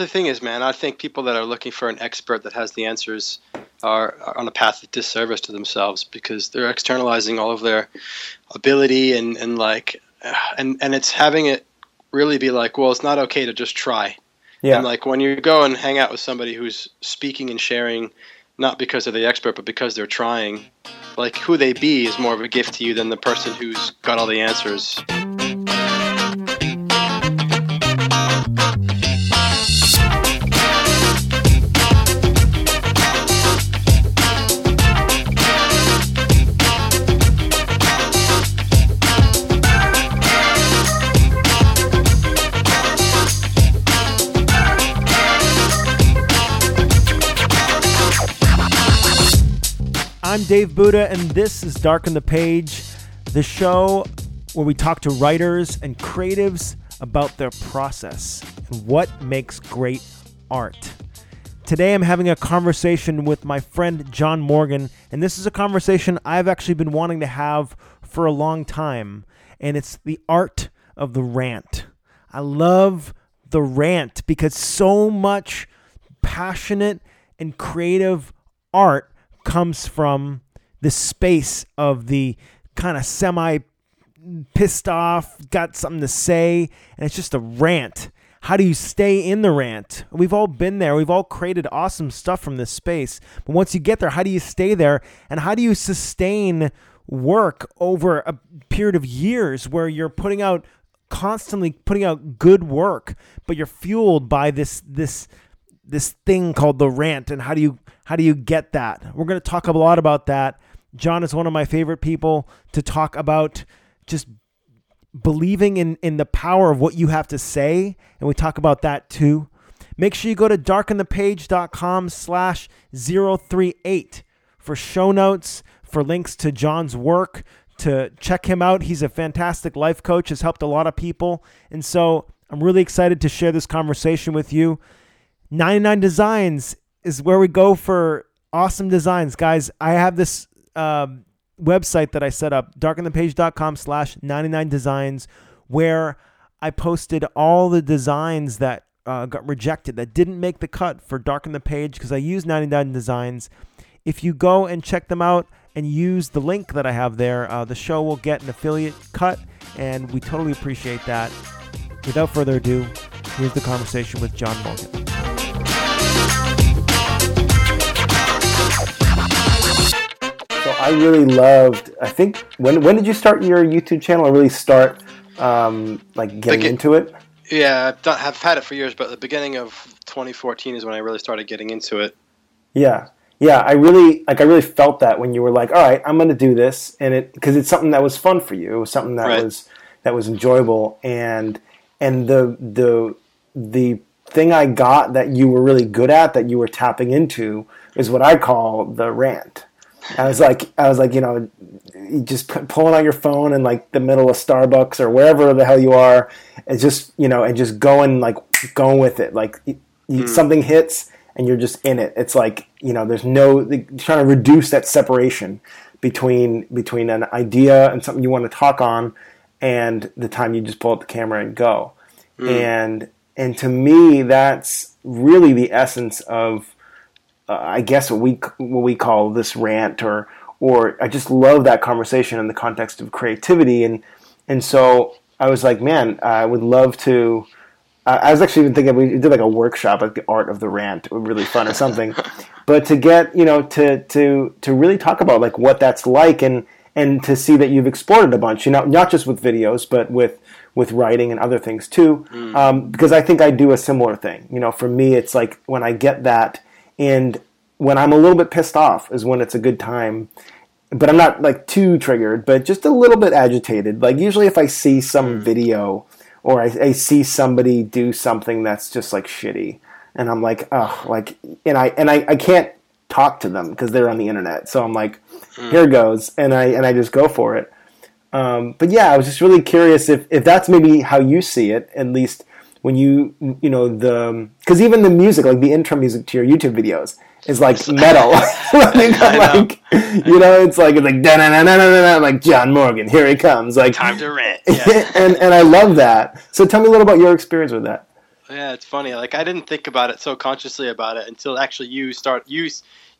the thing is, man, I think people that are looking for an expert that has the answers are, are on a path of disservice to themselves because they're externalizing all of their ability and, and like, uh, and, and it's having it really be like, well, it's not okay to just try. Yeah. And like when you go and hang out with somebody who's speaking and sharing, not because they're the expert, but because they're trying, like who they be is more of a gift to you than the person who's got all the answers. I'm Dave Buddha, and this is Darken the Page, the show where we talk to writers and creatives about their process and what makes great art. Today, I'm having a conversation with my friend John Morgan, and this is a conversation I've actually been wanting to have for a long time, and it's the art of the rant. I love the rant because so much passionate and creative art comes from the space of the kind of semi pissed off, got something to say, and it's just a rant. How do you stay in the rant? We've all been there. We've all created awesome stuff from this space. But once you get there, how do you stay there? And how do you sustain work over a period of years where you're putting out constantly putting out good work, but you're fueled by this this this thing called the rant and how do you how do you get that? We're going to talk a lot about that. John is one of my favorite people to talk about just believing in in the power of what you have to say and we talk about that too. Make sure you go to darkenthepage.com slash 038 for show notes, for links to John's work, to check him out. He's a fantastic life coach, has helped a lot of people. And so I'm really excited to share this conversation with you. 99 Designs is where we go for awesome designs. Guys, I have this um, website that I set up, darkenthepage.com slash 99 designs, where I posted all the designs that uh, got rejected, that didn't make the cut for Darken the Page, because I use 99 designs. If you go and check them out and use the link that I have there, uh, the show will get an affiliate cut, and we totally appreciate that. Without further ado, here's the conversation with John Morgan. I really loved. I think when when did you start your YouTube channel? Or really start um, like getting it- into it? Yeah, I've, done, I've had it for years, but the beginning of 2014 is when I really started getting into it. Yeah, yeah. I really like. I really felt that when you were like, "All right, I'm going to do this," and it because it's something that was fun for you. It was something that Right. was that was enjoyable, and and the the the thing I got that you were really good at that you were tapping into is what I call the rant. I was like, I was like, you know, you just p- pulling out your phone in like the middle of Starbucks or wherever the hell you are, and just you know, and just going like going with it. Like y- y- hmm. something hits and you're just in it. It's like you know, there's no trying to reduce that separation between between an idea and something you want to talk on, and the time you just pull up the camera and go. Hmm. And and to me, that's really the essence of uh, I guess what we what we call this rant or or I just love that conversation in the context of creativity and and so I was like, man, I would love to. I I was actually even thinking we did like a workshop, like the art of the rant, it would be really fun or something. but to get you know to to to really talk about like what that's like and and to see that you've explored it a bunch, you know, not just with videos, but with with writing and other things too. Um, because I think I do a similar thing. You know, for me, it's like when I get that and when I'm a little bit pissed off is when it's a good time. But I'm not like too triggered, but just a little bit agitated. Like usually, if I see some video or I, I see somebody do something that's just like shitty, and I'm like, oh, like, and I and I, I can't talk to them because they're on the internet. So I'm like, here goes, and I and I just go for it. Um, but yeah, I was just really curious if, if that's maybe how you see it, at least when you you know the because even the music, like the intro music to your YouTube videos, is like metal. like, I know. like, you know, it's like it's like da na na na na na like John Morgan, here he comes, like Time to rant. Yeah. and and I love that. So tell me a little about your experience with that. Yeah, it's funny. Like I didn't think about it so consciously about it until actually you start you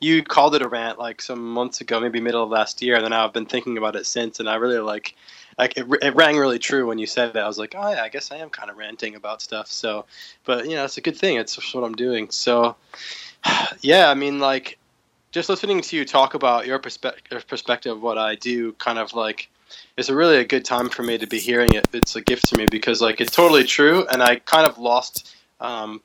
you called it a rant like some months ago, maybe middle of last year, and then I've been thinking about it since, and I really like like it, it rang really true when you said that. I was like, oh yeah, I guess I am kind of ranting about stuff. So, but you know, it's a good thing. It's what I'm doing. So, yeah, I mean, like just listening to you talk about your perspective perspective of what I do, kind of like it's a really a good time for me to be hearing it. It's a gift to me because like it's totally true, and I kind of lost um,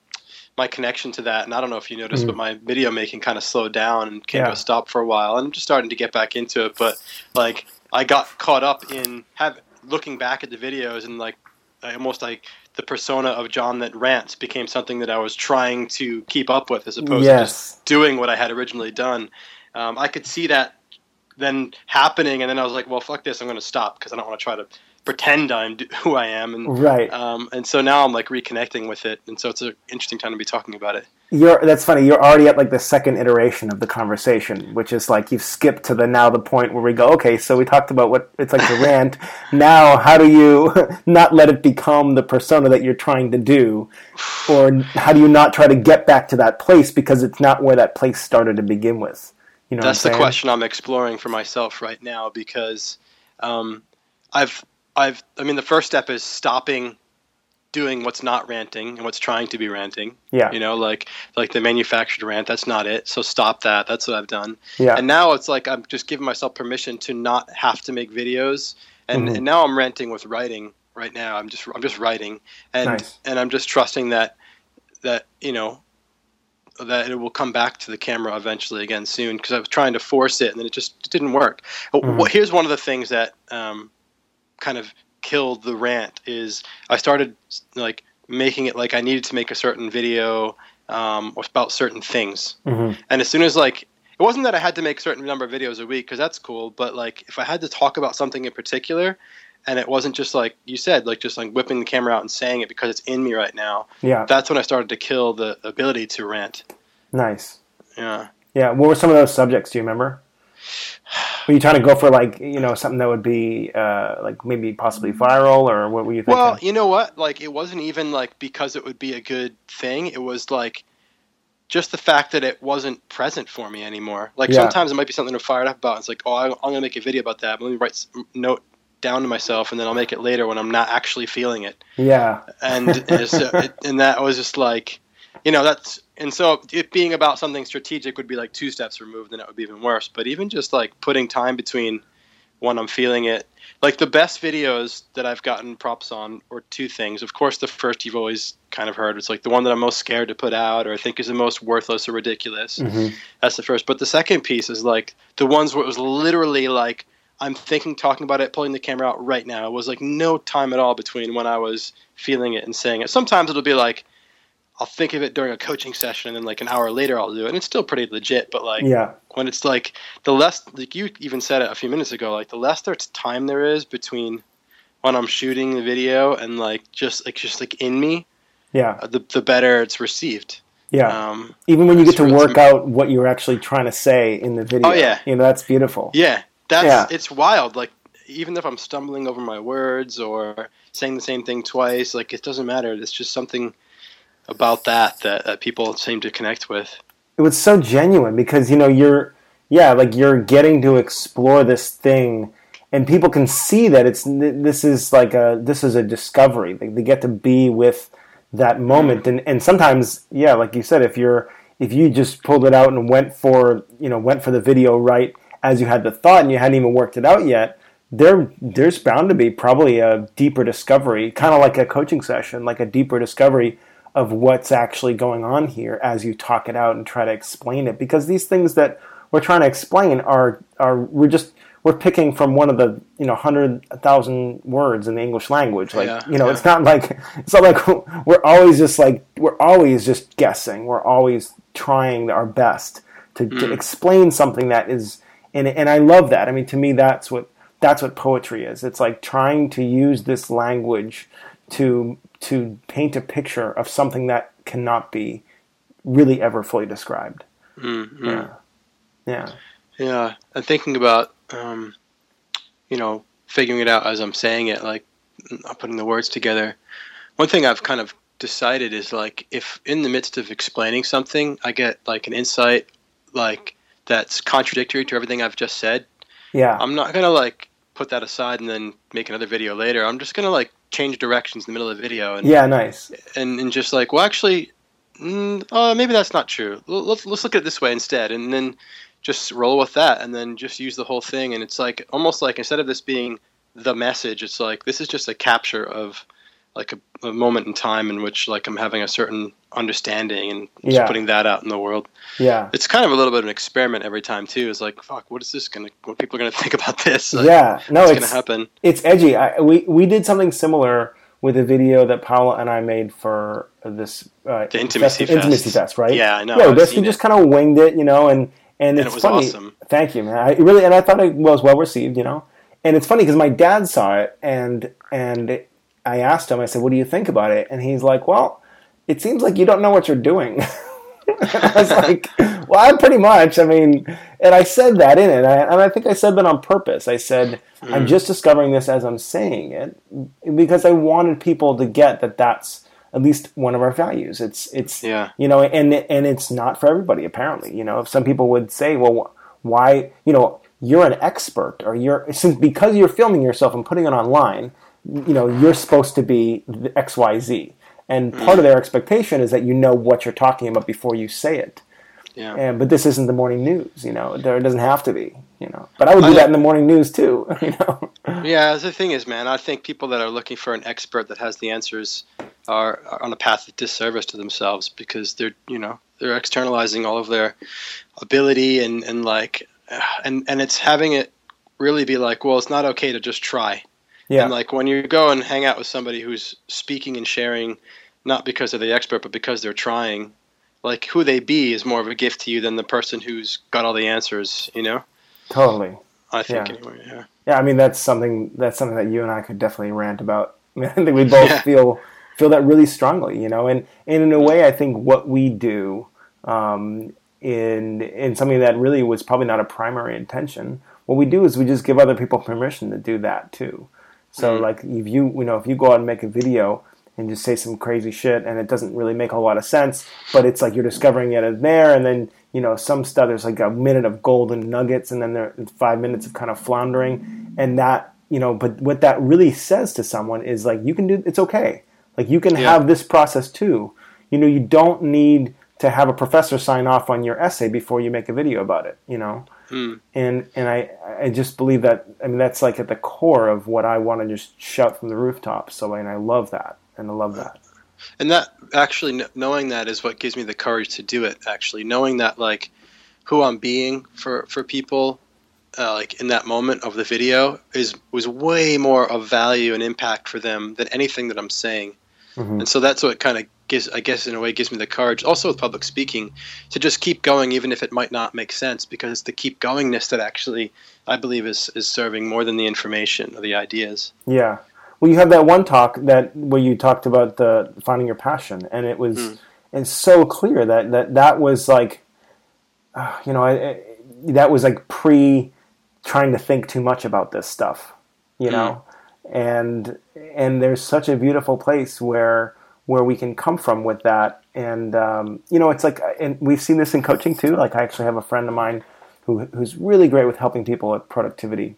my connection to that. And I don't know if you noticed, mm but my video making kind of slowed down and came yeah. to a stop for a while. And I'm just starting to get back into it, but like I got caught up in have looking back at the videos and like almost like the persona of John that rants became something that I was trying to keep up with as opposed yes. to just doing what I had originally done. Um, I could see that then happening, and then I was like, well, fuck this, I'm going to stop because I don't want to try to pretend I'm who I am, and right. Um, and so now I'm like reconnecting with it, and so it's an interesting time to be talking about it. You're that's funny. You're already at like the second iteration of the conversation, which is like you've skipped to the now the point where we go. Okay, so we talked about what it's like to rant. Now, how do you not let it become the persona that you're trying to do, or how do you not try to get back to that place because it's not where that place started to begin with? You know, that's the question I'm exploring for myself right now because um, I've I've I mean the first step is stopping doing what's not ranting and what's trying to be ranting. Yeah. You know, like like the manufactured rant, that's not it. So stop that. That's what I've done. Yeah. And now it's like I'm just giving myself permission to not have to make videos. And, mm-hmm. and now I'm ranting with writing right now. I'm just I'm just writing and nice. and I'm just trusting that that, you know, that it will come back to the camera eventually again soon because I was trying to force it and then it just didn't work. Mm-hmm. Well, here's one of the things that um, kind of killed the rant is I started like making it like I needed to make a certain video um, about certain things, mm-hmm. and as soon as like it wasn't that I had to make a certain number of videos a week because that's cool, but like if I had to talk about something in particular, and it wasn't just like you said, like just like whipping the camera out and saying it because it's in me right now. Yeah, that's when I started to kill the ability to rant. Nice. Yeah. Yeah. What were some of those subjects? Do you remember? Were you trying to go for like you know something that would be uh, like maybe possibly viral or what were you thinking? Well, you know what? Like it wasn't even like because it would be a good thing. It was like just the fact that it wasn't present for me anymore. Like yeah. sometimes it might be something to fire up about. It's like, oh, I'm going to make a video about that. Let me write note down to myself, and then I'll make it later when I'm not actually feeling it. Yeah. And and, so it, and that was just like, you know, that's and so it being about something strategic would be like two steps removed, and it would be even worse. But even just like putting time between when I'm feeling it, like the best videos that I've gotten props on, or two things. Of course, the first you've always kind of heard. It's like the one that I'm most scared to put out, or I think is the most worthless or ridiculous. Mm-hmm. That's the first. But the second piece is like the ones where it was literally like I'm thinking, talking about it, pulling the camera out right now. It was like no time at all between when I was feeling it and saying it. Sometimes it'll be like I'll think of it during a coaching session, and then like an hour later I'll do it, and it's still pretty legit. But like, yeah, when it's like the less, like you even said it a few minutes ago, like the less there's time there is between when I'm shooting the video and like just like just like in me, yeah, uh, the the better it's received. Yeah. Um, Even when you get to work out what you're actually trying to say in the video. Oh yeah. You know that's beautiful. Yeah, that's yeah. it's wild. Like even if I'm stumbling over my words or saying the same thing twice, like it doesn't matter. It's just something about that, that that people seem to connect with. It was so genuine because you know you're yeah like you're getting to explore this thing and people can see that it's this is like a this is a discovery they, they get to be with that moment and and sometimes yeah like you said if you're if you just pulled it out and went for you know went for the video right as you had the thought and you hadn't even worked it out yet there there's bound to be probably a deeper discovery kind of like a coaching session like a deeper discovery of what's actually going on here as you talk it out and try to explain it because these things that we're trying to explain are are we're just we're picking from one of the you know hundred thousand words in the English language. Like yeah, you know, yeah. it's not like it's not like we're always just like we're always just guessing. We're always trying our best to, mm. to explain something that is and and I love that. I mean, to me, that's what that's what poetry is. It's like trying to use this language to to paint a picture of something that cannot be really ever fully described. Mm-hmm. Yeah. Yeah. Yeah. And thinking about, um, you know, figuring it out as I'm saying it, like putting the words together. One thing I've kind of decided is like if in the midst of explaining something, I get like an insight like that's contradictory to everything I've just said. Yeah. I'm not gonna like put that aside and then make another video later. I'm just gonna like change directions in the middle of the video and yeah, nice. and, and just like well actually mm, uh, maybe that's not true. L- Let's let's look at it this way instead, and then just roll with that, and then just use the whole thing. And it's like almost like instead of this being the message, it's like this is just a capture of like a, a moment in time in which like I'm having a certain understanding and just Yeah. putting that out in the world. Yeah. It's kind of a little bit of an experiment every time too. It's like fuck, what is this gonna? What people are gonna think about this? Like, yeah. No, it's gonna happen? it's edgy. I, we we did something similar with a video that Paula and I made for this uh, The Intimacy Fest. Intimacy Fest, right? Yeah, I know, Yeah, I've just kind of winged it, you know, and and, And it's it was funny. awesome. Thank you, man. I really and I thought it was well received, you know. And it's funny because my dad saw it, and and I asked him. I said, "What do you think about it?" And he's like, "Well, it seems like you don't know what you're doing." I was like, "Well, I pretty much. I mean," and I said that in it, and I, and I think I said that on purpose. I said, "I'm hmm. just discovering this as I'm saying it because I wanted people to get that that's at least one of our values. It's it's Yeah. you know, and and it's not for everybody. Apparently, you know, if some people would say, "Well, why?" You know, you're an expert, or you're since because you're filming yourself and putting it online. You know, you're supposed to be the X Y Z, and part of their expectation is that you know what you're talking about before you say it. Yeah. And but this isn't the morning news, you know. There doesn't have to be, you know. But I would do I- that in the morning news too, you know. Yeah, the thing is, man, I think people that are looking for an expert that has the answers are, are on a path of disservice to themselves because they're, you know, they're externalizing all of their ability and and like, and and it's having it really be like, well, it's not okay to just try. Yeah. And like when you go and hang out with somebody who's speaking and sharing, not because they're the expert, but because they're trying, like who they be is more of a gift to you than the person who's got all the answers. You know, totally. I think Yeah. anyway. Yeah. Yeah, I mean that's something that's something that you and I could definitely rant about. I, mean, I think we both Yeah. feel feel that really strongly, you know. And, and in a way, I think what we do um, in in something that really was probably not a primary intention. What we do is we just give other people permission to do that too. So, mm-hmm. like if you you know if you go out and make a video and just say some crazy shit and it doesn't really make a lot of sense, but it's like you're discovering it in there, and then you know some stuff there's like a minute of golden nuggets, and then there five minutes of kind of floundering, and that you know, but what that really says to someone is like you can do it's okay, like you can Yeah. have this process too. You know, you don't need to have a professor sign off on your essay before you make a video about it. You know Mm. and and I I just believe that I mean that's like at the core of what I want to just shout from the rooftops. So and I love that and I love that. and that actually knowing that is what gives me the courage to do it actually knowing that like who i'm being for for people uh, like in that moment of the video is was way more of value and impact for them than anything that i'm saying Mhm. and so that's what kind of gives i guess in a way gives me the courage also with public speaking to just keep going even if it might not make sense because it's the keep goingness that actually i believe is is serving more than the information or the ideas Yeah. Well, you have that one talk that where you talked about the finding your passion, and it was Mm. it's so clear that that that was like, uh, you know, I, I, that was like pre trying to think too much about this stuff, you know, and and there's such a beautiful place where where we can come from with that, and um, you know, it's like, and we've seen this in coaching too. Like, I actually have a friend of mine who who's really great with helping people with productivity,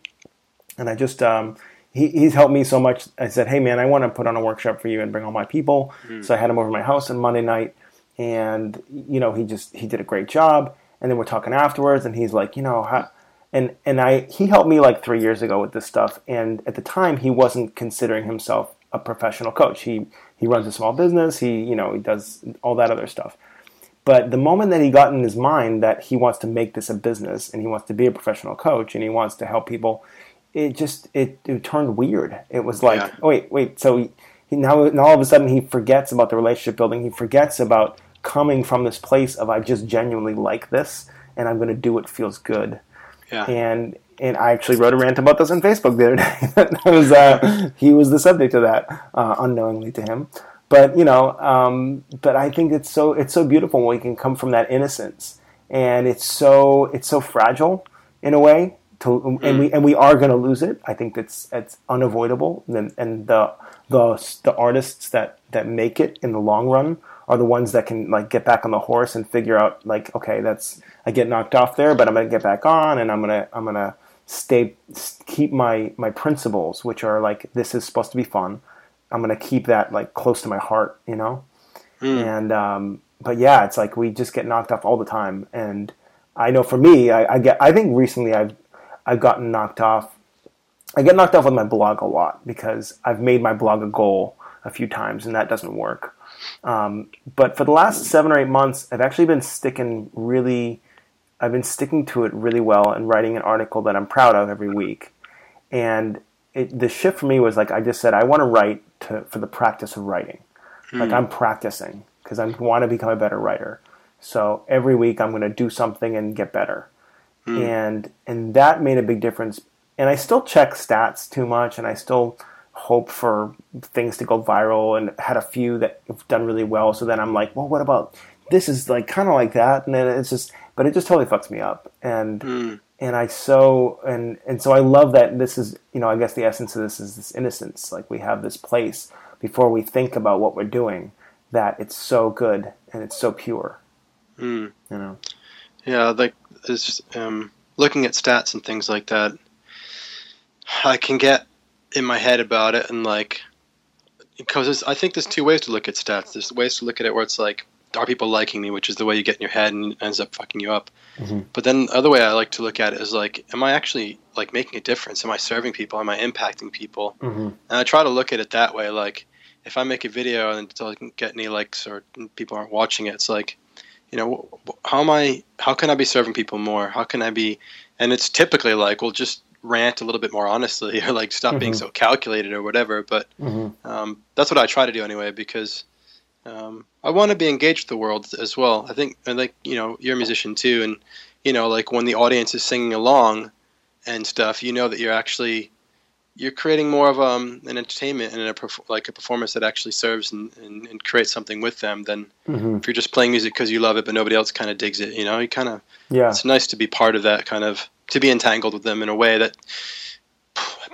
and I just um, he, he's helped me so much. I said, "Hey, man, I want to put on a workshop for you and bring all my people." So I had him over my house on Monday night, and you know, he just he did a great job. And then we're talking afterwards, and he's like, "You know, how, and and I he helped me like three years ago with this stuff, and at the time he wasn't considering himself a professional coach. He he runs a small business. He you know he does all that other stuff." But the moment that he got in his mind that he wants to make this a business and he wants to be a professional coach and he wants to help people, it just it, it turned weird. It was like, Yeah. oh, wait, wait. So he, he now, now all of a sudden he forgets about the relationship building. He forgets about coming from this place of I just genuinely like this and I'm going to do what feels good. yeah And and I actually wrote a rant about this on Facebook the other day. that was uh, he was the subject of that, uh, unknowingly to him. But you know, um, but I think it's so it's so beautiful when we can come from that innocence, and it's so it's so fragile in a way to, and we and we are going to lose it. I think that's it's unavoidable. And, and the the the artists that that make it in the long run are the ones that can like get back on the horse and figure out like okay that's I get knocked off there, but I'm gonna get back on and I'm gonna I'm gonna stay keep my my principles, which are like this is supposed to be fun. I'm gonna keep that like close to my heart, you know. Mm. And um, but yeah, it's like we just get knocked off all the time. And I know for me, I, I get I think recently I've I've gotten knocked off. I get knocked off with my blog a lot because I've made my blog a goal a few times, and that doesn't work. Um, but for the last seven or eight months, I've actually been sticking really I've been sticking to it really well and writing an article that I'm proud of every week. And it, the shift for me was like I just said I want to write to, for the practice of writing. Hmm. Like I'm practicing because I want to become a better writer. So every week I'm going to do something and get better. Hmm. And and that made a big difference. And I still check stats too much and I still hope for things to go viral and had a few that have done really well. So then I'm like, well, what about this is like kind of like that. And then it's just but it just totally fucks me up. And mm. and I so and and so I love that this is you know I guess the essence of this is this innocence. Like we have this place before we think about what we're doing that it's so good and it's so pure. Mm. You know. Yeah, like is um, looking at stats and things like that. I can get in my head about it and like because I think there's two ways to look at stats. There's ways to look at it where it's like are people liking me, which is the way you get in your head and ends up fucking you up. Mm-hmm. But then the other way I like to look at it is like, am I actually like making a difference? Am I serving people? Am I impacting people? Mm-hmm. And I try to look at it that way. Like, if I make a video and it doesn't get any likes or people aren't watching it, it's like, you know, how am I? How can I be serving people more? How can I be? And it's typically like, well, just rant a little bit more honestly, or like stop mm-hmm. being so calculated or whatever. But mm-hmm. um, that's what I try to do anyway because um, I want to be engaged with the world as well. I think, I think you know, you're a musician too, and you know, like when the audience is singing along and stuff, you know that you're actually you're creating more of um, an entertainment and a like a performance that actually serves and, and, and creates something with them than mm-hmm. if you're just playing music because you love it but nobody else kind of digs it. You know, you kind of yeah. It's nice to be part of that kind of to be entangled with them in a way that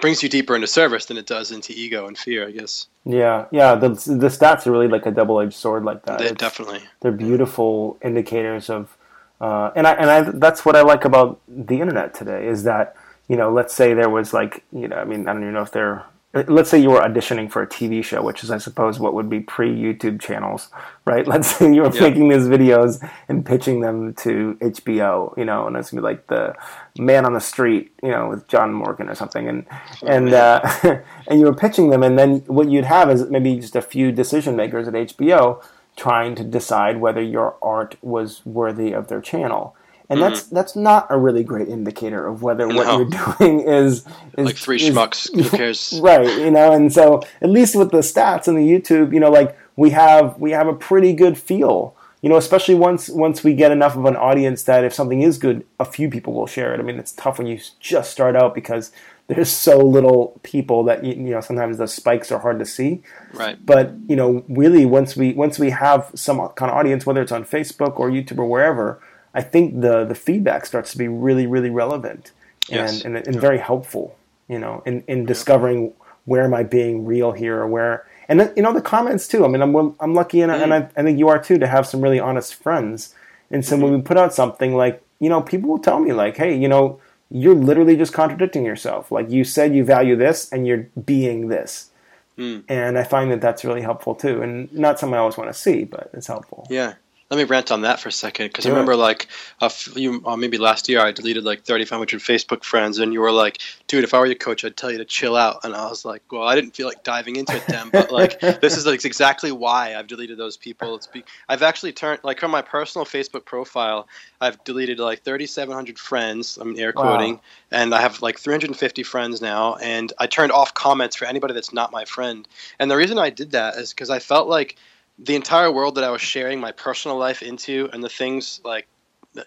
brings you deeper into service than it does into ego and fear, I guess. Yeah, yeah. The the stats are really like a double edged sword, like that. They, definitely. They're beautiful indicators of, uh, and I and I that's what I like about the internet today is that you know, let's say there was like you know, I mean, I don't even know if they're let's say you were auditioning for a TV show, which is, I suppose, what would be pre YouTube channels, right? Let's say you were making these videos and pitching them to HBO, you know, and it's gonna be like the Man on the Street, you know, with John Morgan or something, and and uh, and you were pitching them, and then what you'd have is maybe just a few decision makers at HBO trying to decide whether your art was worthy of their channel and mm-hmm. that's that's not a really great indicator of whether no. what you're doing is, is like three is, schmucks. Who cares? right, you know. And so at least with the stats and the YouTube, you know, like we have we have a pretty good feel. You know, especially once once we get enough of an audience that if something is good, a few people will share it. I mean, it's tough when you just start out because there's so little people that you know sometimes the spikes are hard to see. Right. But you know, really, once we once we have some kind of audience, whether it's on Facebook or YouTube or wherever, I think the the feedback starts to be really really relevant and yes. and, and, very helpful. You know, in in discovering where am I being real here or where and then, you know the comments too. I mean, I'm I'm lucky and, mm-hmm. and I, I think you are too to have some really honest friends. And so mm-hmm. when we put out something like you know, people will tell me like, hey, you know, you're literally just contradicting yourself. Like you said you value this and you're being this. Mm. And I find that that's really helpful too, and not something I always want to see, but it's helpful. Yeah, let me rant on that for a second because I remember like a few, uh, maybe last year I deleted like 3,500 Facebook friends, and you were like, "Dude, if I were your coach, I'd tell you to chill out." And I was like, "Well, I didn't feel like diving into it then, but like this is like exactly why I've deleted those people. It's be- I've actually turned like from my personal Facebook profile, I've deleted like 3,700 friends. I'm air quoting, wow. and I have like 350 friends now, and I turned off comments for anybody that's not my friend. And the reason I did that is because I felt like the entire world that I was sharing my personal life into and the things like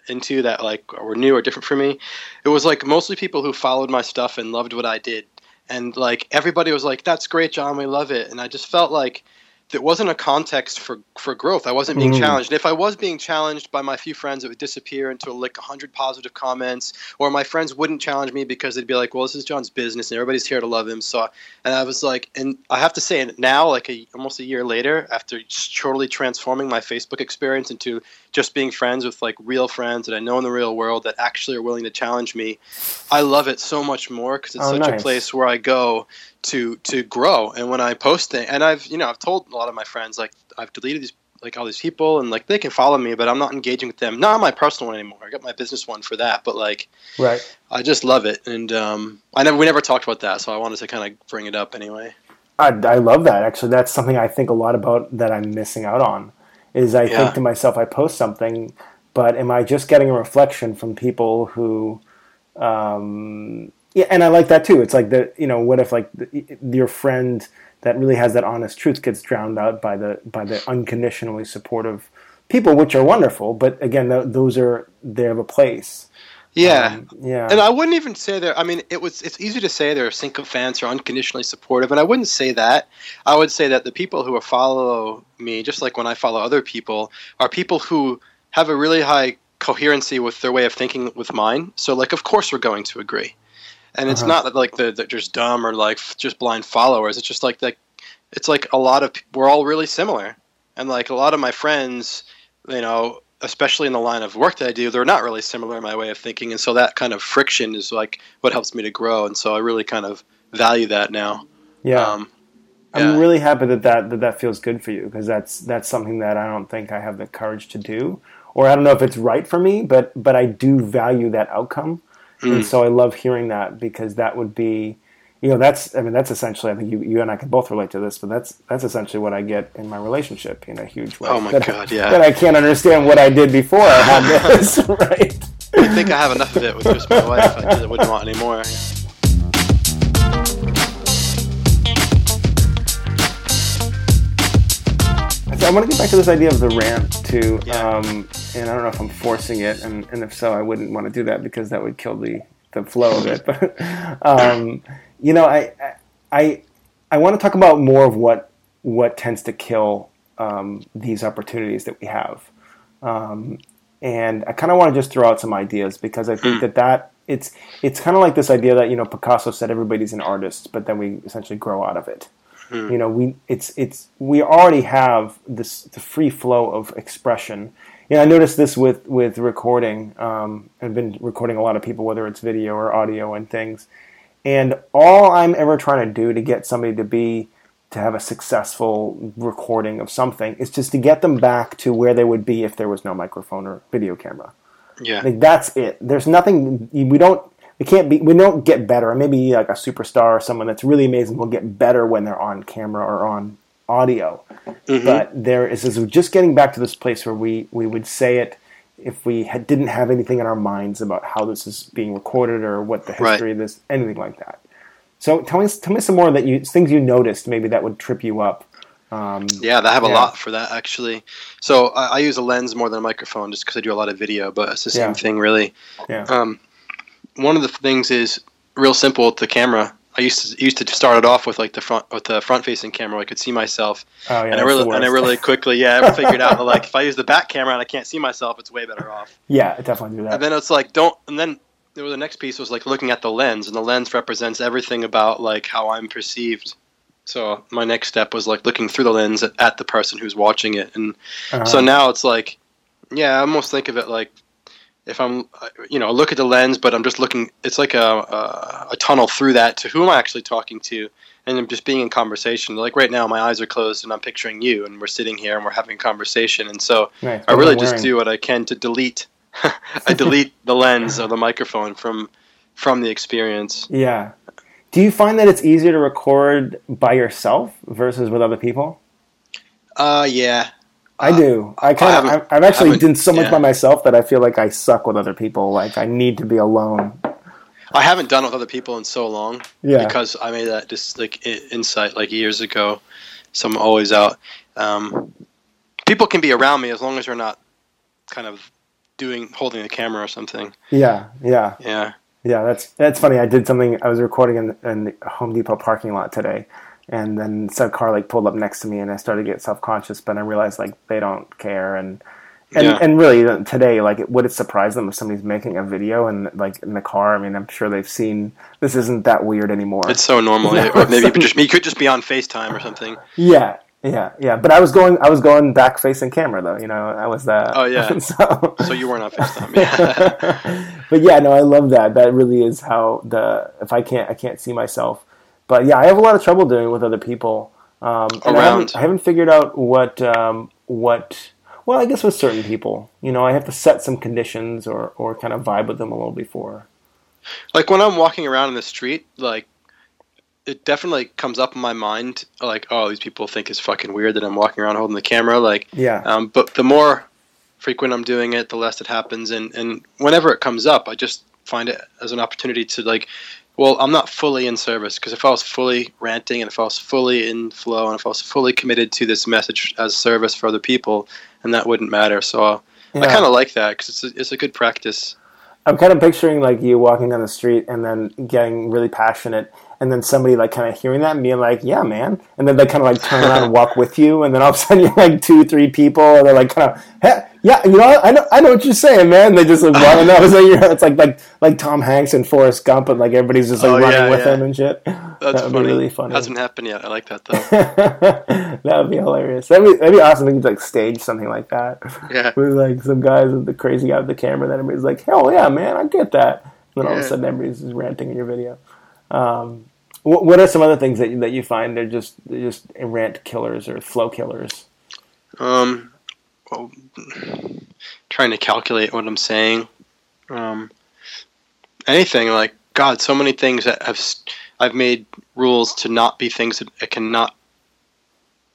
into that like were new or different for me, it was like mostly people who followed my stuff and loved what I did. And like everybody was like, "That's great, John. We love it." And I just felt like it wasn't a context for for growth. I wasn't being Mm. challenged. If I was being challenged by my few friends, it would disappear into like hundred positive comments, or my friends wouldn't challenge me because they'd be like, "Well, this is John's business, and everybody's here to love him." So, and I was like, and I have to say, and now, like a, almost a year later, after totally transforming my Facebook experience into just being friends with like real friends that I know in the real world that actually are willing to challenge me, I love it so much more because it's Oh, such nice. a place where I go to to grow. And when I post it, and I've you know I've told a lot of my friends like I've deleted these like all these people and like they can follow me, but I'm not engaging with them. Not my personal one anymore. I got my business one for that, but like Right. I just love it. And um, I never we never talked about that, so I wanted to kind of bring it up anyway. I, I love that. Actually, that's something I think a lot about that I'm missing out on. Is I Yeah. think to myself, I post something, but am I just getting a reflection from people who, um, yeah, and I like that too. It's like the you know, what if like the, your friend that really has that honest truth gets drowned out by the by the unconditionally supportive people, which are wonderful. But again, th- those are they have a place. Yeah. Um, yeah. And I wouldn't even say they're. I mean, it was. It's easy to say they're sycophants or unconditionally supportive, and I wouldn't say that. I would say that the people who follow me, just like when I follow other people, are people who have a really high coherency with their way of thinking with mine. So, like, of course, we're going to agree, and it's Uh-huh. not that, like the, they're just dumb or like just blind followers. It's just like that. It's like a lot of we're all really similar, and like a lot of my friends, you know, especially in the line of work that I do, they're not really similar in my way of thinking, and so that kind of friction is like what helps me to grow, and so I really kind of value that now. yeah. Um, I'm really happy that that, that that feels good for you because that's that's something that I don't think I have the courage to do, or I don't know if it's right for me, but but I do value that outcome, Mm. and so I love hearing that because that would be, you know, that's I mean that's essentially I think you, you and I can both relate to this, but that's that's essentially what I get in my relationship in a huge way. Oh my that, God, yeah. That I can't understand what I did before I had this, right? I think I have enough of it with just my wife. I wouldn't want any more. I want to get back to this idea of the rant too, Yeah. um, and I don't know if I'm forcing it, and, and if so, I wouldn't want to do that because that would kill the, the flow of it. But um, you know, I I I want to talk about more of what what tends to kill um, these opportunities that we have, um, and I kind of want to just throw out some ideas because I think that that it's it's kind of like this idea that you know Picasso said everybody's an artist, but then we essentially grow out of it you know we it's it's we already have this the free flow of expression you know i noticed this with with recording um i've been recording a lot of people whether it's video or audio and things and all i'm ever trying to do to get somebody to be to have a successful recording of something is just to get them back to where they would be if there was no microphone or video camera Yeah. like that's it. There's nothing we don't we can't be we don't get better. Maybe like a superstar or someone that's really amazing will get better when they're on camera or on audio. Mm-hmm. But there is this just getting back to this place where we we would say it if we had, didn't have anything in our minds about how this is being recorded or what the Right. history of this anything like that. So tell me tell me some more that you things you noticed maybe that would trip you up. Um, Yeah, I have a Yeah. lot for that actually. So I, I use a lens more than a microphone just because I do a lot of video, but it's the same Yeah. thing really. yeah. Um, one of the things is real simple with the camera. I used to used to start it off with like the front with the front facing camera. I could see myself, oh yeah. and I really and I really quickly yeah I figured out that like if I use the back camera and I can't see myself, it's way better off. yeah, I definitely do that. And then it's like don't and then the next piece was like looking at the lens, and the lens represents everything about like how I'm perceived. So my next step was like looking through the lens at, at the person who's watching it, and Uh-huh. so now it's like, yeah, I almost think of it like if I'm, you know, look at the lens, but I'm just looking. It's like a, a a tunnel through that to who am I actually talking to, and I'm just being in conversation. Like right now, my eyes are closed, and I'm picturing you, and we're sitting here, and we're having a conversation, and so. I really just do what I can to delete. I delete the lens or the microphone from from the experience. Yeah. Do you find that it's easier to record by yourself versus with other people? Uh, yeah, I do. I kind of. I've actually done so much yeah. by myself that I feel like I suck with other people. Like I need to be alone. I haven't done with other people in so long. Yeah. because I made that just like insight like years ago. So I'm always out. Um, people can be around me as long as they're not kind of doing holding the camera or something. Yeah. Yeah. Yeah. Yeah. That's that's funny. I did something. I was recording in, in the Home Depot parking lot today, and then some car like pulled up next to me, and I started to get self conscious. But I realized like they don't care, and and Yeah. and really uh, today, like, would it surprise them if somebody's making a video and like in the car? I mean, I'm sure they've seen this isn't that weird anymore. It's so normal. Or maybe you could just you could just be on FaceTime or something. yeah, yeah, yeah. But I was going, I was going back facing camera though. You know, I was that. Oh, yeah. so, So you weren't on FaceTime. Yeah. but yeah, no, I love that. That really is how the if I can't I can't see myself. But yeah, I have a lot of trouble doing it with other people. Um, and I Around. haven't, I haven't figured out what um, what. Well, I guess with certain people, you know, I have to set some conditions or or kind of vibe with them a little before. like when I'm walking around in the street, like it definitely comes up in my mind, like, oh, these people think it's fucking weird that I'm walking around holding the camera. Like, Yeah, um, but the more frequent I'm doing it, the less it happens, and and whenever it comes up, I just find it as an opportunity to like. Well, I'm not fully in service because if I was fully ranting and if I was fully in flow and if I was fully committed to this message as service for other people, and that wouldn't matter. So I kind of like that because it's a, it's a good practice. I'm kind of picturing like you walking down the street and then getting really passionate, and then somebody like kind of hearing that and being like, "Yeah, man," and then they kind of like turn around and walk with you, and then all of a sudden you're like two, three people, and they're like kind of, hey, "Yeah, you know, I know, I know what you're saying, man." They just like and that was like, you're, it's like like like Tom Hanks and Forrest Gump, and like everybody's just like Oh, running yeah, with yeah. him and shit. That's that would funny. be really funny. Hasn't happened yet. I like that though. that would be hilarious. That'd be that'd be awesome. We could like stage something like that. Yeah. with like some guys with the crazy guy with the camera. Then everybody's like, "Hell yeah, man, I get that." And then all of a sudden, everybody's just ranting in your video. Um, what, what are some other things that you, that you find they're just they're just rant killers or flow killers? Um, well, trying to calculate what I'm saying. Um, anything like God, so many things that have I've made rules to not be things that I cannot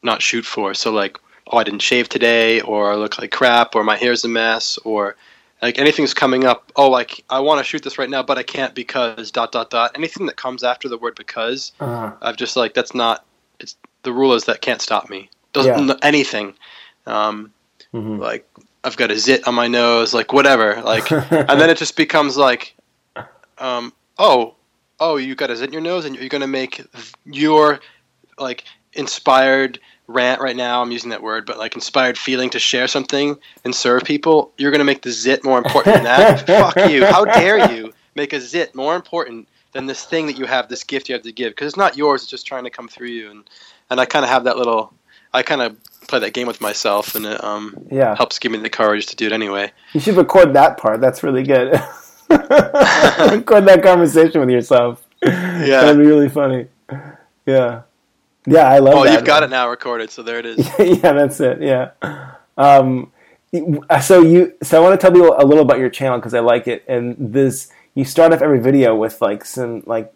not shoot for. So like, oh, I didn't shave today, or I look like crap, or my hair's a mess, or like anything's coming up. Oh, like I want to shoot this right now, but I can't because dot dot dot. Anything that comes after the word because Uh, I've just like that's not. It's the rule is that can't stop me. Doesn't Yeah. anything. Um, mhm. like I've got a zit on my nose, like whatever. Like, and then it just becomes like, um, oh, oh, you got a zit in your nose, and you're gonna make your like inspired rant right now. I'm using that word, but like inspired feeling to share something and serve people. You're gonna make the zit more important than that. Fuck you! How dare you make a zit more important than this thing that you have, this gift you have to give? Because it's not yours. It's just trying to come through you, and and I kind of have that little. I kind of play that game with myself, and it um, yeah, helps give me the courage to do it anyway. you should record that part. That's really good. record that conversation with yourself. Yeah. that'd be really funny. Yeah, yeah, I love Oh, that. you've got it now recorded, so there it is. yeah, that's it. Yeah. Um, so you, so I want to tell you a little about your channel because I like it. And this, you start off every video with like some like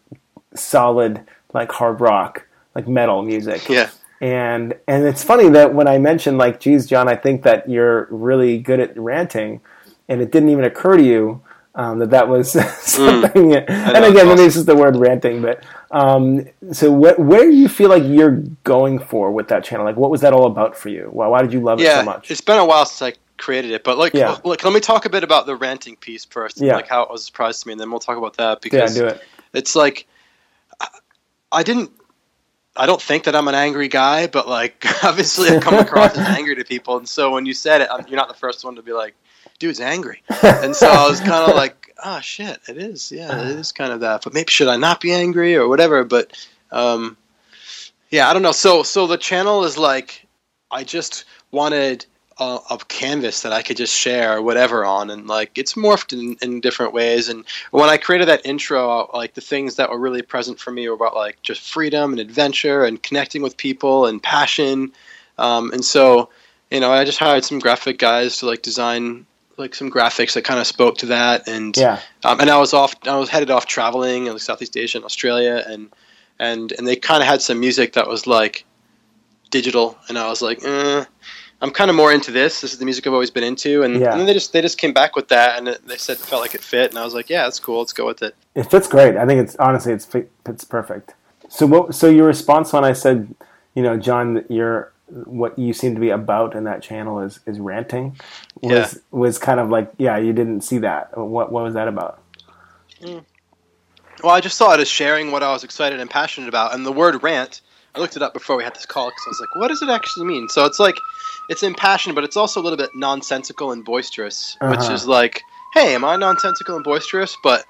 solid like hard rock, like metal music. Yeah. And and it's funny that when I mentioned like, geez, John, I think that you're really good at ranting, and it didn't even occur to you um, that that was something. and again, maybe this is the word ranting, but um, so what, where do you feel like you're going for with that channel? Like, what was that all about for you? Why, why did you love it so much? it's been a while since I created it, but like, Yeah. look, let me talk a bit about the ranting piece first, and Yeah. like how it was a surprise to me, and then we'll talk about that Yeah, because do it. it's like I- I didn't. I don't think that I'm an angry guy, but like obviously I come across as angry to people, and so when you said it, I'm, you're not the first one to be like, "Dude's angry," and so I was kind of like, "Oh shit, it is. Yeah, it is kind of that." But maybe should I not be angry or whatever? But um, yeah, I don't know. So so the channel is like, I just wanted a, a canvas that I could just share whatever on, and like it's morphed in, in different ways. And when I created that intro, like the things that were really present for me were about like just freedom and adventure and connecting with people and passion. Um, and so, you know, I just hired some graphic guys to like design like some graphics that kind of spoke to that. And Yeah. um, and I was off. I was headed off traveling in Southeast Asia and Australia, and and and they kind of had some music that was like digital, and I was like, eh, I'm kind of more into this. This is the music I've always been into, and, Yeah. and then they just they just came back with that, and it, they said it felt like it fit, and I was like, yeah, that's cool. Let's go with it. It fits great. I think it's honestly it's fi- it's perfect. So what? So your response when I said, you know, John, you're what you seem to be about in that channel is is ranting, was Yeah. was kind of like, yeah, you didn't see that. What what was that about? Well, I just saw it as sharing what I was excited and passionate about, and the word rant I looked it up before we had this call because I was like, what does it actually mean? So it's like, it's impassioned, but it's also a little bit nonsensical and boisterous, which Uh-huh. is like, hey, am I nonsensical and boisterous? But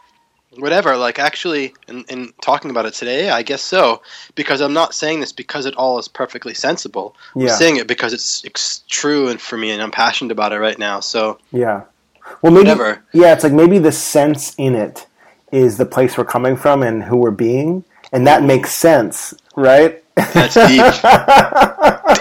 whatever, like actually, in, in talking about it today, I guess so, because I'm not saying this because it all is perfectly sensible. I'm saying it because it's, it's true and for me, and I'm passionate about it right now. So Yeah. Well, maybe. Whatever. Yeah, it's like maybe the sense in it is the place we're coming from and who we're being, and that makes sense, right? That's deep.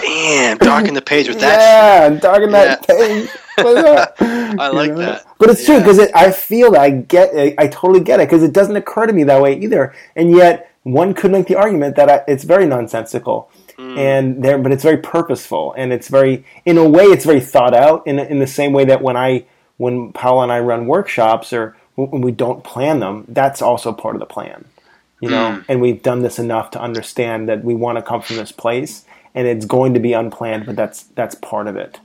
damn, darken the page with that. yeah, talking that page. I I like that. But it's true Yeah. because I feel that I get, I, I totally get it because it doesn't occur to me that way either, and yet one could make the argument that I, it's very nonsensical. Hmm. And there, but it's very purposeful, and it's very, in a way, it's very thought out. In in the same way that when I, when Paula and I run workshops, or when we don't plan them, that's also part of the plan, you know. And we've done this enough to understand that we want to come from this place, and it's going to be unplanned, but that's that's part of it.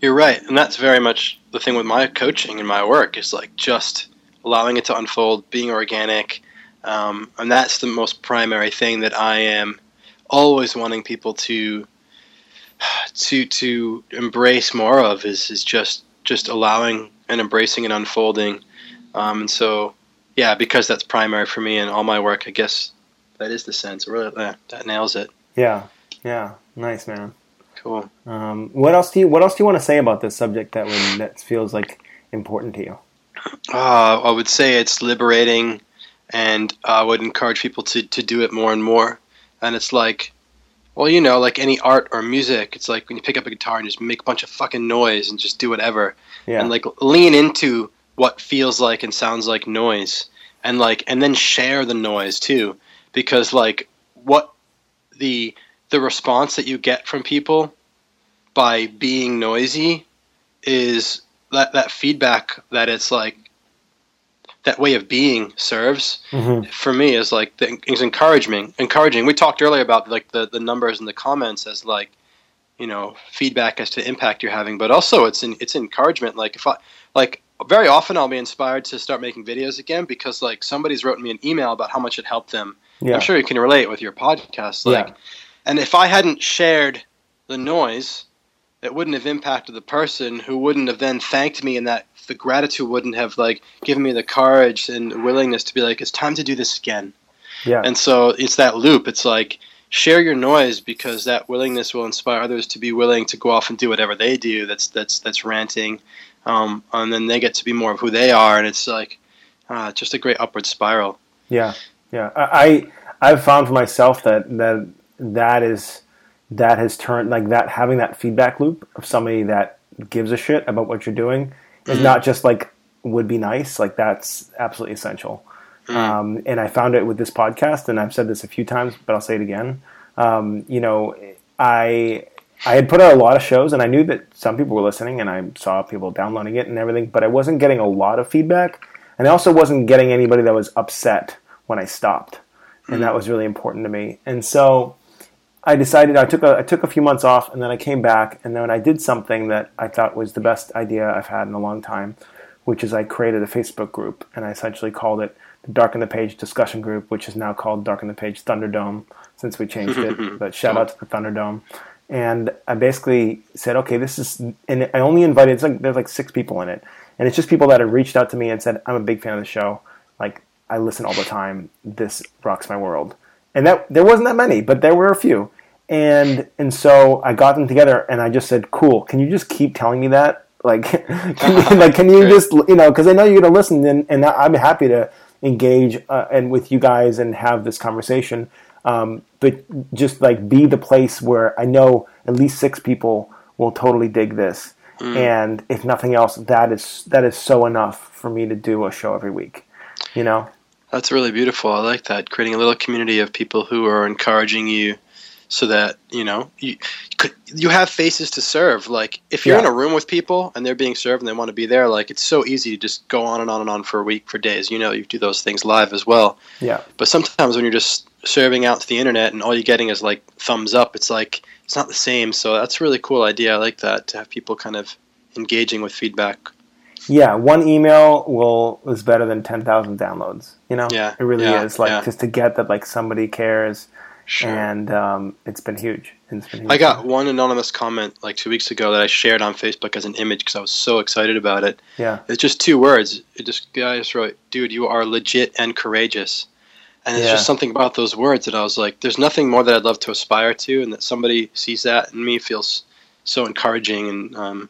You're right, and that's very much the thing with my coaching and my work is like just allowing it to unfold, being organic, um, and that's the most primary thing that I am always wanting people to to to embrace more of is is just just allowing and embracing and unfolding, um, and so yeah, because that's primary for me and all my work, I guess that is the sense. Really, uh, that nails it. Yeah, yeah, nice man. Cool. Um, what else do you What else do you want to say about this subject that would, that feels like important to you? Uh, I would say it's liberating, and I would encourage people to, to do it more and more. And it's like, well, you know, like any art or music, it's like when you pick up a guitar and just make a bunch of fucking noise and just do whatever, Yeah, and like lean into what feels like and sounds like noise, and like and then share the noise too, because like what the the response that you get from people by being noisy is that that feedback that it's like that way of being serves hmm for me is like the, is encouraging encouraging. We talked earlier about like the, the numbers and the comments as like you know feedback as to the impact you're having but also it's in, it's encouragement. Like if i like very often i'll be inspired to start making videos again because like somebody's wrote me an email about how much it helped them. Yeah, i'm sure you can relate with your podcast. Like Yeah. And if i hadn't shared the noise it wouldn't have impacted the person who wouldn't have then thanked me and that the gratitude wouldn't have like given me the courage and willingness to be like it's time to do this again. Yeah, and so it's that loop. It's like share your noise because that willingness will inspire others to be willing to go off and do whatever they do that's that's that's ranting um, and then they get to be more of who they are. And it's like uh, just a great upward spiral. Yeah, yeah. I I- I've found for myself that that that is that has turned like that having that feedback loop of somebody that gives a shit about what you're doing is not just like would be nice. Like that's absolutely essential. Um, and I found it with this podcast, and I've said this a few times, but I'll say it again. Um, you know, I I had put out a lot of shows, and I knew that some people were listening, and I saw people downloading it and everything, but I wasn't getting a lot of feedback, and I also wasn't getting anybody that was upset when I stopped, and that was really important to me. And so I decided I took a I took a few months off, and then I came back, and then I did something that I thought was the best idea I've had in a long time, which is I created a Facebook group, and I essentially called it the Darken the Page discussion group, which is now called Darken the Page Thunderdome since we changed it. but shout out to the Thunderdome. And I basically said, okay, this is, and I only invited, it's like, there's like six people in it. And it's just people that have reached out to me and said, I'm a big fan of the show. Like, I listen all the time. This rocks my world. And that, there wasn't that many, but there were a few. And, and so I got them together and I just said, cool, can you just keep telling me that? Like, can you, like, can you just, you know, because I know you're going to listen and, and I'm happy to engage uh, and with you guys and have this conversation. Um, but just like be the place where I know at least six people will totally dig this. And if nothing else, that is that is so enough for me to do a show every week. You know? That's really beautiful. I like that. Creating a little community of people who are encouraging you so that, you know, you could you have faces to serve. Like if you're Yeah. in a room with people and they're being served and they want to be there, like it's so easy to just go on and on and on for a week, for days. You know, you do those things live as well. Yeah. But sometimes when you're just serving out to the internet and all you're getting is like thumbs up, it's like it's not the same. So that's a really cool idea. I like that to have people kind of engaging with feedback. Yeah, one email will is better than ten thousand downloads. You know, Yeah, it really yeah, is. Like yeah. just to get that, like somebody cares, Sure. And um, it's been huge. It's been huge. I got one anonymous comment like two weeks ago that I shared on Facebook as an image because I was so excited about it. Yeah. It's just two words. It just guy just wrote, "Dude, you are legit and courageous." And it's yeah. just something about those words that I was like, "There's nothing more that I'd love to aspire to," and that somebody sees that in me feels so encouraging, and um,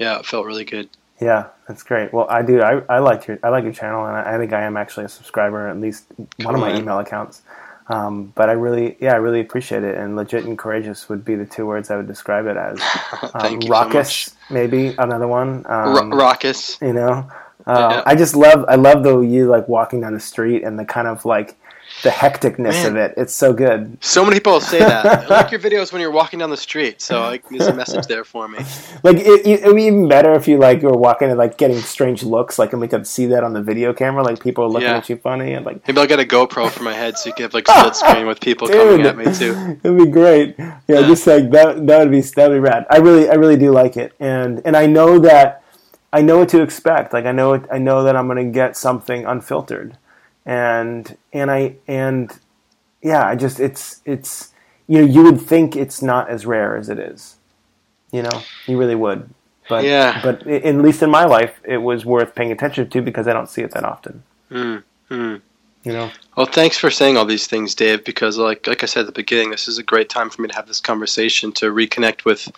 yeah, it felt really good. Yeah, that's great. Well, I do. I, I like your I like your channel, and I, I think I am actually a subscriber, at least one of my email accounts. Um, but I really, yeah, I really appreciate it. And legit and courageous would be the two words I would describe it as. Um, raucous, so maybe another one. Um, raucous. You know, uh, yeah. I just love, I love the you like walking down the street and the kind of like the hecticness Man. of it. It's so good. So many people say that. I like your videos when you're walking down the street. So like, there's a message there for me. Like it, it, would be even better if you like you were walking and like getting strange looks, like and we could see that on the video camera, like people are looking yeah. at you funny and like. Maybe I'll get a GoPro for my head so you can have like split screen with people Dude, coming at me too. It'd be great. Yeah, yeah, just like that. That would be that would be rad. I really, I really do like it, and and I know that. I know what to expect. Like I know, it, I know that I'm going to get something unfiltered and and I and yeah, I just it's it's you know you would think it's not as rare as it is, you know, you really would. But yeah, but at least in my life, it was worth paying attention to because I don't see it that often. Mm, mm. You know. Well, thanks for saying all these things, Dave. Because like like I said at the beginning, this is a great time for me to have this conversation to reconnect with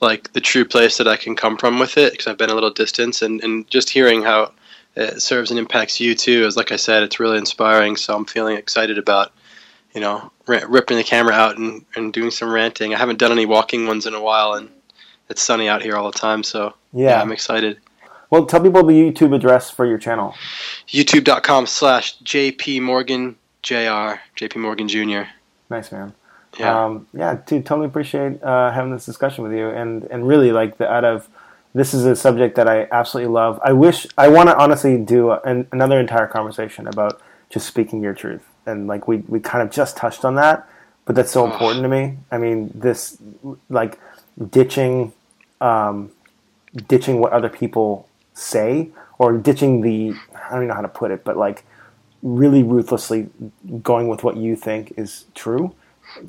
like the true place that I can come from with it because I've been a little distance and and just hearing how it serves and impacts you too. As like I said, it's really inspiring. So I'm feeling excited about you know r- ripping the camera out and, and doing some ranting. I haven't done any walking ones in a while, and it's sunny out here all the time. So yeah, yeah I'm excited. Well, tell people the YouTube address for your channel. YouTube.com slash JP Morgan JR, JP Morgan Jr. Nice, man. Yeah. Um, yeah, dude, totally appreciate uh, having this discussion with you. And, and really, like, the, out of this is a subject that I absolutely love. I wish I want to honestly do an, another entire conversation about just speaking your truth, and like we we kind of just touched on that, but that's so important to me. I mean, this like ditching, um, ditching what other people say, or ditching the I don't even know how to put it, but like really ruthlessly going with what you think is true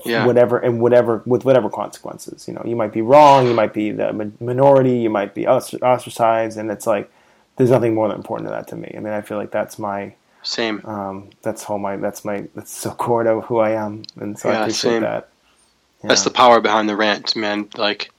yeah. whatever and whatever with whatever consequences. You know, you might be wrong, you might be the minority, you might be ostracized, and it's like there's nothing more important than that to me. I mean, I feel like that's my same. Um, that's all my that's my that's so core to who I am, and so yeah, I appreciate same. that. Yeah. That's the power behind the rant, man. Like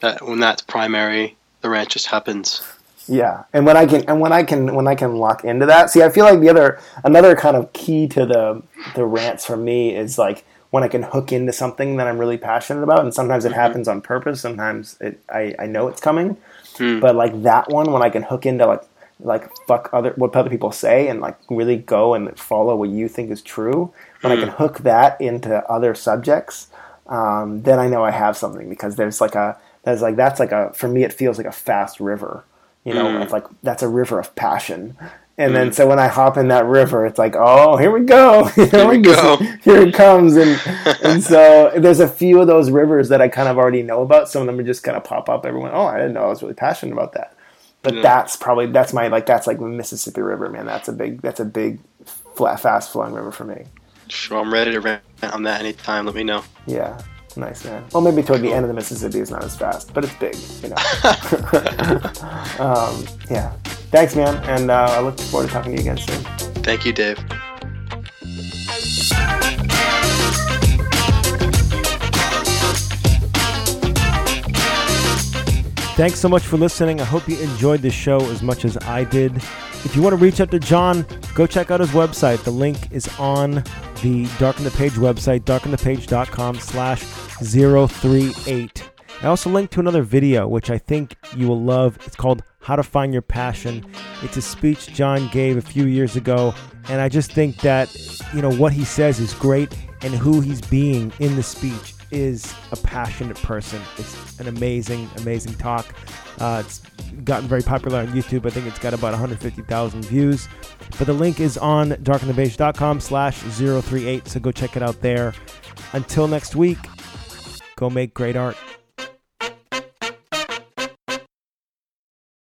that when that's primary, the rant just happens. Yeah, and when I can and when I can when I can lock into that, see, I feel like the other another kind of key to the the rants for me is like when I can hook into something that I'm really passionate about. And sometimes it mm-hmm. happens on purpose. Sometimes it, I, I know it's coming. Hmm. But like that one, when I can hook into like like fuck other what other people say and like really go and follow what you think is true. When I hmm. can hook that into other subjects, um, then I know I have something because there's like a there's like that's like a for me it feels like a fast river. You know, mm. it's like that's a river of passion. And mm. then so when I hop in that river, it's like, oh, here we go, here we go, here it comes, and and so there's a few of those rivers that I kind of already know about. Some of them are just kind of pop up. Everyone, oh, I didn't know I was really passionate about that. But yeah. that's probably that's my like that's like the Mississippi River, man. That's a big that's a big flat, fast flowing river for me. Sure, I'm ready to rant on that anytime. Let me know. Yeah, nice man. Well, maybe toward the end of the Mississippi is not as fast, but it's big, you know. um, yeah. Thanks, man, and uh, I look forward to talking to you again soon. Thank you, Dave. Thanks so much for listening. I hope you enjoyed the show as much as I did. If you want to reach out to John, go check out his website. The link is on the Darken the Page website, darkenthepage.com slash 038. I also linked to another video, which I think you will love. It's called How to Find Your Passion. It's a speech John gave a few years ago, and I just think that, you know, what he says is great, and who he's being in the speech is a passionate person. It's an amazing, amazing talk. Uh, it's gotten very popular on YouTube. I think it's got about 150,000 views. But the link is on darkenthepage.com slash 038, so go check it out there. Until next week, go make great art.